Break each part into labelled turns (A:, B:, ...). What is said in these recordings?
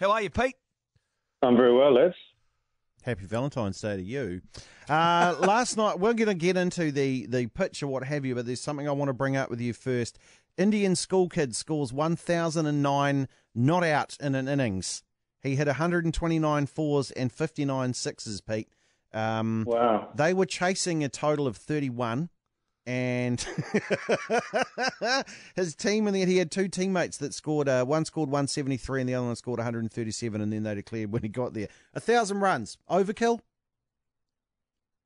A: How are you, Pete?
B: I'm very well, lads.
C: Happy Valentine's Day to you. Uh, last night, we're going to get into the, the pitch or what have you, but there's something I want to bring up with you first. Indian school kid scores 1,009 not out in an innings. He hit 129 fours and 59 sixes, Pete. Um,
B: wow.
C: They were chasing a total of 31 and his team and then he had two teammates that scored uh, one scored 173 and the other one scored 137 and then they declared when he got there. A thousand runs. Overkill?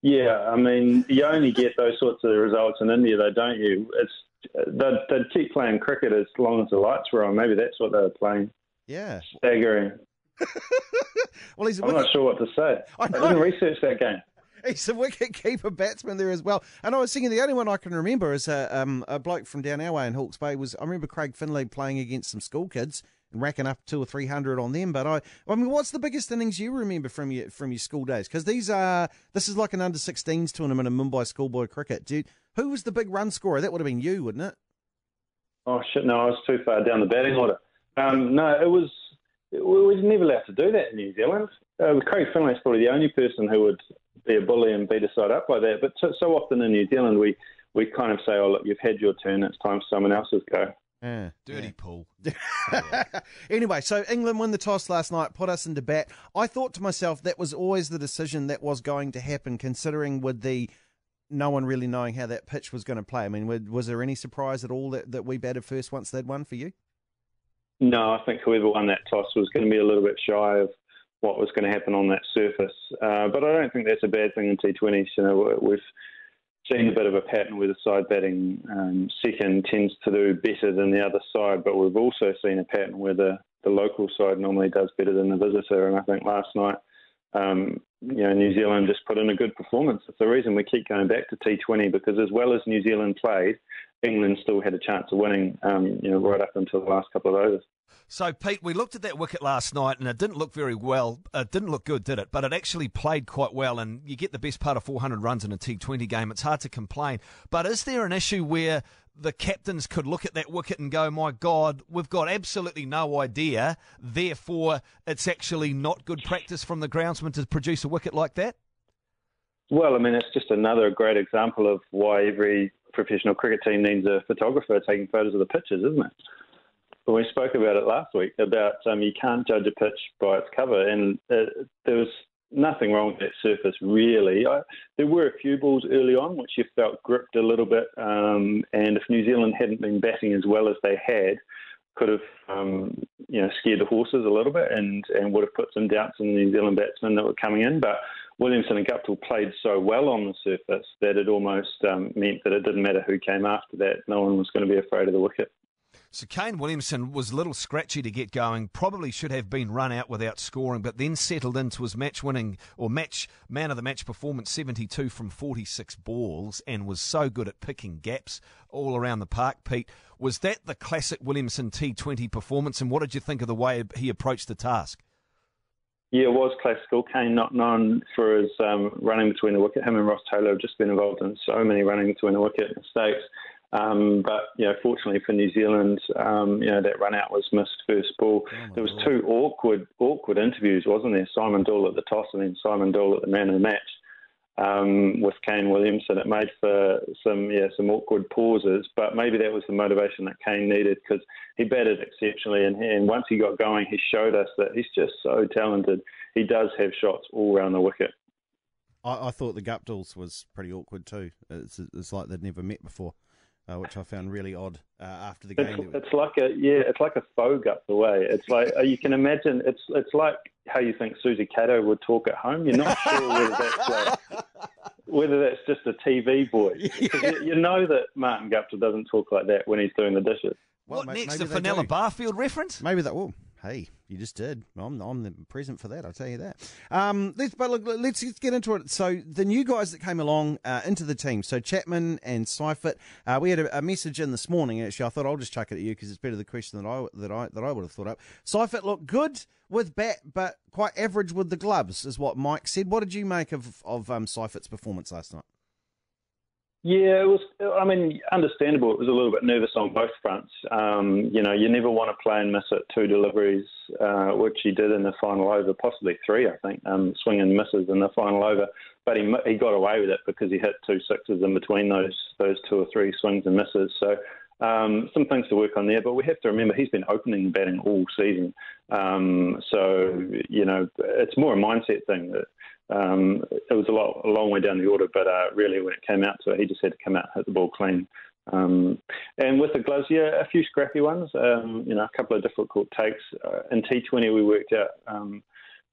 B: Yeah i mean you only get those sorts of results in india though don't you? It's they'd, they'd keep playing cricket as long as the lights were on. Maybe that's what they were playing.
C: Yeah.
B: Staggering.
C: Well he's
B: i'm not sure what to say. I, I didn't research that game
C: He's a wicket keeper batsman there as well. And I was thinking the only one I can remember is a, um, a bloke from down our way in Hawke's Bay was I remember Craig Finlay playing against some school kids and racking up two or three hundred on them. But I, I mean, what's the biggest innings you remember from your from your school days? Because these are this is like an under 16s tournament in Mumbai schoolboy cricket. Dude, who was the big run scorer? That would have been you, wouldn't it?
B: Oh shit! No, I was too far down the batting order. Um, no, it was we were never allowed to do that in New Zealand. Uh, Craig Finlay's probably the only person who would be a bully and beat us side up like that. But so, so, often in New Zealand, we, we kind of say, oh, look, you've had your turn, it's time for someone else's go.
C: Yeah,
A: Dirty yeah. Paul.
C: anyway, so England won the toss last night, put us into bat. I thought to myself that was always the decision that was going to happen, considering with the no one really knowing how that pitch was going to play. I mean, was there any surprise at all that, that we batted first once they'd won for you?
B: No, I think whoever won that toss was going to be a little bit shy of what was going to happen on that surface. Uh, but I don't think that's a bad thing in T20s. You know, we've seen a bit of a pattern where the side batting um, second tends to do better than the other side, but we've also seen a pattern where the, the local side normally does better than the visitor. And I think last night, um, you know, New Zealand just put in a good performance. It's the reason we keep going back to T20 because as well as New Zealand played, England still had a chance of winning, um, you know, right up until the last couple of overs.
A: So, Pete, we looked at that wicket last night and it didn't look very well. It didn't look good, did it? But it actually played quite well, and you get the best part of 400 runs in a T20 game. It's hard to complain. But is there an issue where the captains could look at that wicket and go, my God, we've got absolutely no idea. Therefore, it's actually not good practice from the groundsman to produce a wicket like that?
B: Well, I mean, it's just another great example of why every professional cricket team needs a photographer taking photos of the pitches, isn't it? But we spoke about it last week about um, you can't judge a pitch by its cover, and uh, there was nothing wrong with that surface really. I, there were a few balls early on which you felt gripped a little bit, um, and if New Zealand hadn't been batting as well as they had, could have um, you know scared the horses a little bit and and would have put some doubts in the New Zealand batsmen that were coming in, but. Williamson and Guptill played so well on the surface that it almost um, meant that it didn't matter who came after that. No one was going to be afraid of the wicket.
A: So Kane Williamson was a little scratchy to get going. Probably should have been run out without scoring, but then settled into his match-winning or match man of the match performance, 72 from 46 balls, and was so good at picking gaps all around the park. Pete, was that the classic Williamson T20 performance? And what did you think of the way he approached the task?
B: Yeah, it was classical. Kane not known for his um, running between the wicket. Him and Ross Taylor have just been involved in so many running between the wicket mistakes. Um, but you know, fortunately for New Zealand, um, you know that run out was missed first ball. Oh there was two awkward awkward interviews, wasn't there? Simon Doull at the toss and then Simon Doull at the man of the match um, with Kane Williamson. It made for some yeah some awkward pauses, but maybe that was the motivation that Kane needed because he batted exceptionally, and, and once he got going, he showed us that he's just so talented. He does have shots all around the wicket.
C: I, I thought the Guptills was pretty awkward too. It's, it's like they'd never met before uh, which I found really odd uh, after the game.
B: It's, it's, like a yeah, it's like a faux up the way. It's like uh, you can imagine. It's it's like how you think Suzy Cato would talk at home. You're not sure whether that's like, whether that's just a TV voice. Yeah. You, you, know that Martin Guptill doesn't talk like that when he's doing the dishes.
A: Well, what next? A Fenella Barfield reference?
C: Maybe that will hey, you just did. I'm, I'm present for that. I'll tell you that. Um, let's, but look, let's, let's get into it. So the new guys that came along uh, into the team. So Chapman and Seifert. Uh, we had a, a, message in this morning. Actually, I thought I'll just chuck it at you because it's better the question that I that I that I would have thought up. Seifert looked good with bat, but quite average with the gloves, is what Mike said. What did you make of of um, Seifert's performance last night?
B: Yeah, it was. I mean, understandable. It was a little bit nervous on both fronts. Um, you know, you never want to play and miss at two deliveries, uh, which he did in the final over, possibly three, I think, um, swing and misses in the final over. But he he got away with it because he hit two sixes in between those those two or three swings and misses. So um, some things to work on there, but we have to remember he's been opening batting all season. Um, so you know, it's more a mindset thing that um, it was a, lot, a long way down the order, but uh, really when it came out to it, he just had to come out and hit the ball clean. Um, and with the gloves, yeah, a few scrappy ones, um, you know, a couple of difficult takes. Uh, in T20, we worked out um,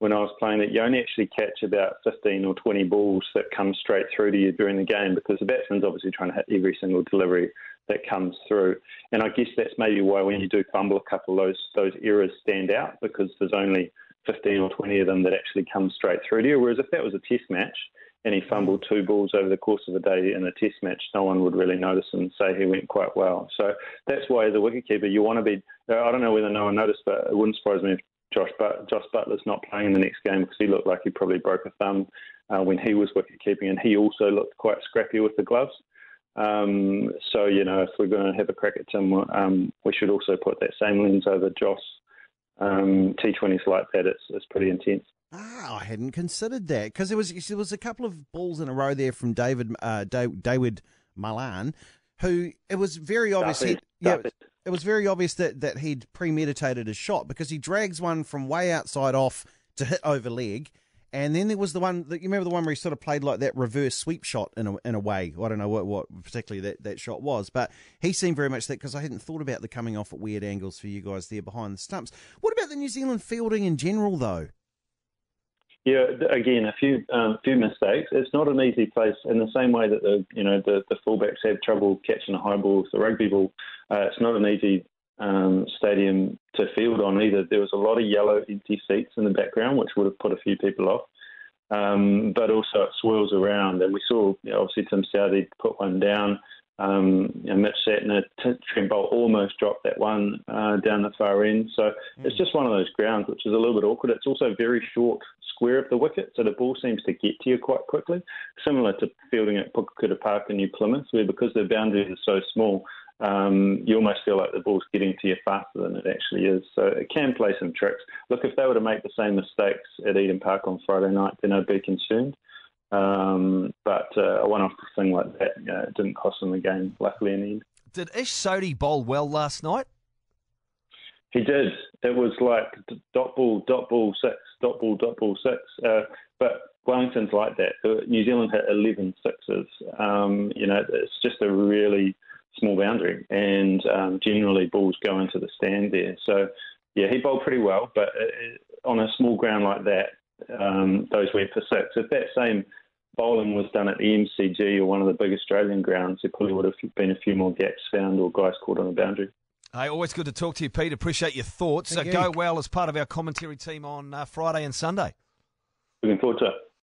B: when I was playing that you only actually catch about 15 or 20 balls that come straight through to you during the game because the batsman's obviously trying to hit every single delivery that comes through. And I guess that's maybe why when you do fumble a couple of those, those errors stand out because there's only 15 or 20 of them that actually come straight through to you. Whereas if that was a test match and he fumbled two balls over the course of a day in a test match, no one would really notice and say he went quite well. So that's why as a wicketkeeper, you want to be, I don't know whether no one noticed, but it wouldn't surprise me if Josh, but- Josh Buttler's not playing in the next game because he looked like he probably broke a thumb uh, when he was wicket keeping, and he also looked quite scrappy with the gloves. Um, so you know, if we're going to have a crack at Tim, um, we should also put that same lens over Josh um, T20s like that, it's, it's pretty intense.
C: Ah, I hadn't considered that because there was there was a couple of balls in a row there from David uh, David Malan, who it was very obvious. He, yeah, it was very obvious that that he'd premeditated his shot because he drags one from way outside off to hit over leg, and then there was the one that you remember the one where he sort of played like that reverse sweep shot in a in a way. I don't know what, what particularly that, that shot was, but he seemed very much that because I hadn't thought about the coming off at weird angles for you guys there behind the stumps. What about the New Zealand fielding in general, though?
B: Yeah, again, a few um, few mistakes. It's not an easy place in the same way that the you know the, the fullbacks have trouble catching a high ball. with The rugby ball, uh, it's not an easy um, stadium to field on either. There was a lot of yellow empty seats in the background, which would have put a few people off. Um, but also it swirls around, and we saw you know, obviously Tim Southee put one down. Um, you know, Mitch Santner, Trent Boult almost dropped that one uh, down the far end. So mm. it's just one of those grounds which is a little bit awkward. It's also very short square of the wicket, so the ball seems to get to you quite quickly, similar to fielding at Pukekura Park in New Plymouth, where because the boundaries are so small, um, you almost feel like the ball's getting to you faster than it actually is. So it can play some tricks. Look, if they were to make the same mistakes at Eden Park on Friday night, then I'd be concerned. Um, but uh, a one-off thing like that, you know, didn't cost them the game, luckily in the end.
A: Did Ish Sodhi bowl well last night?
B: He did. It was like dot ball, dot ball six, dot ball, dot ball six. Uh, but Wellington's like that. Uh, New Zealand hit 11 sixes. Um, you know, it's just a really small boundary, and um, generally balls go into the stand there. So, yeah, he bowled pretty well, but uh, on a small ground like that, um, those went for six. If that same bowling was done at the MCG or one of the big Australian grounds, there probably would have been a few more gaps found or guys caught on a boundary.
A: Hey, always good to talk to you, Pete. Appreciate your thoughts. Uh, go well as part of our commentary team on uh, Friday and Sunday.
B: Looking forward to it.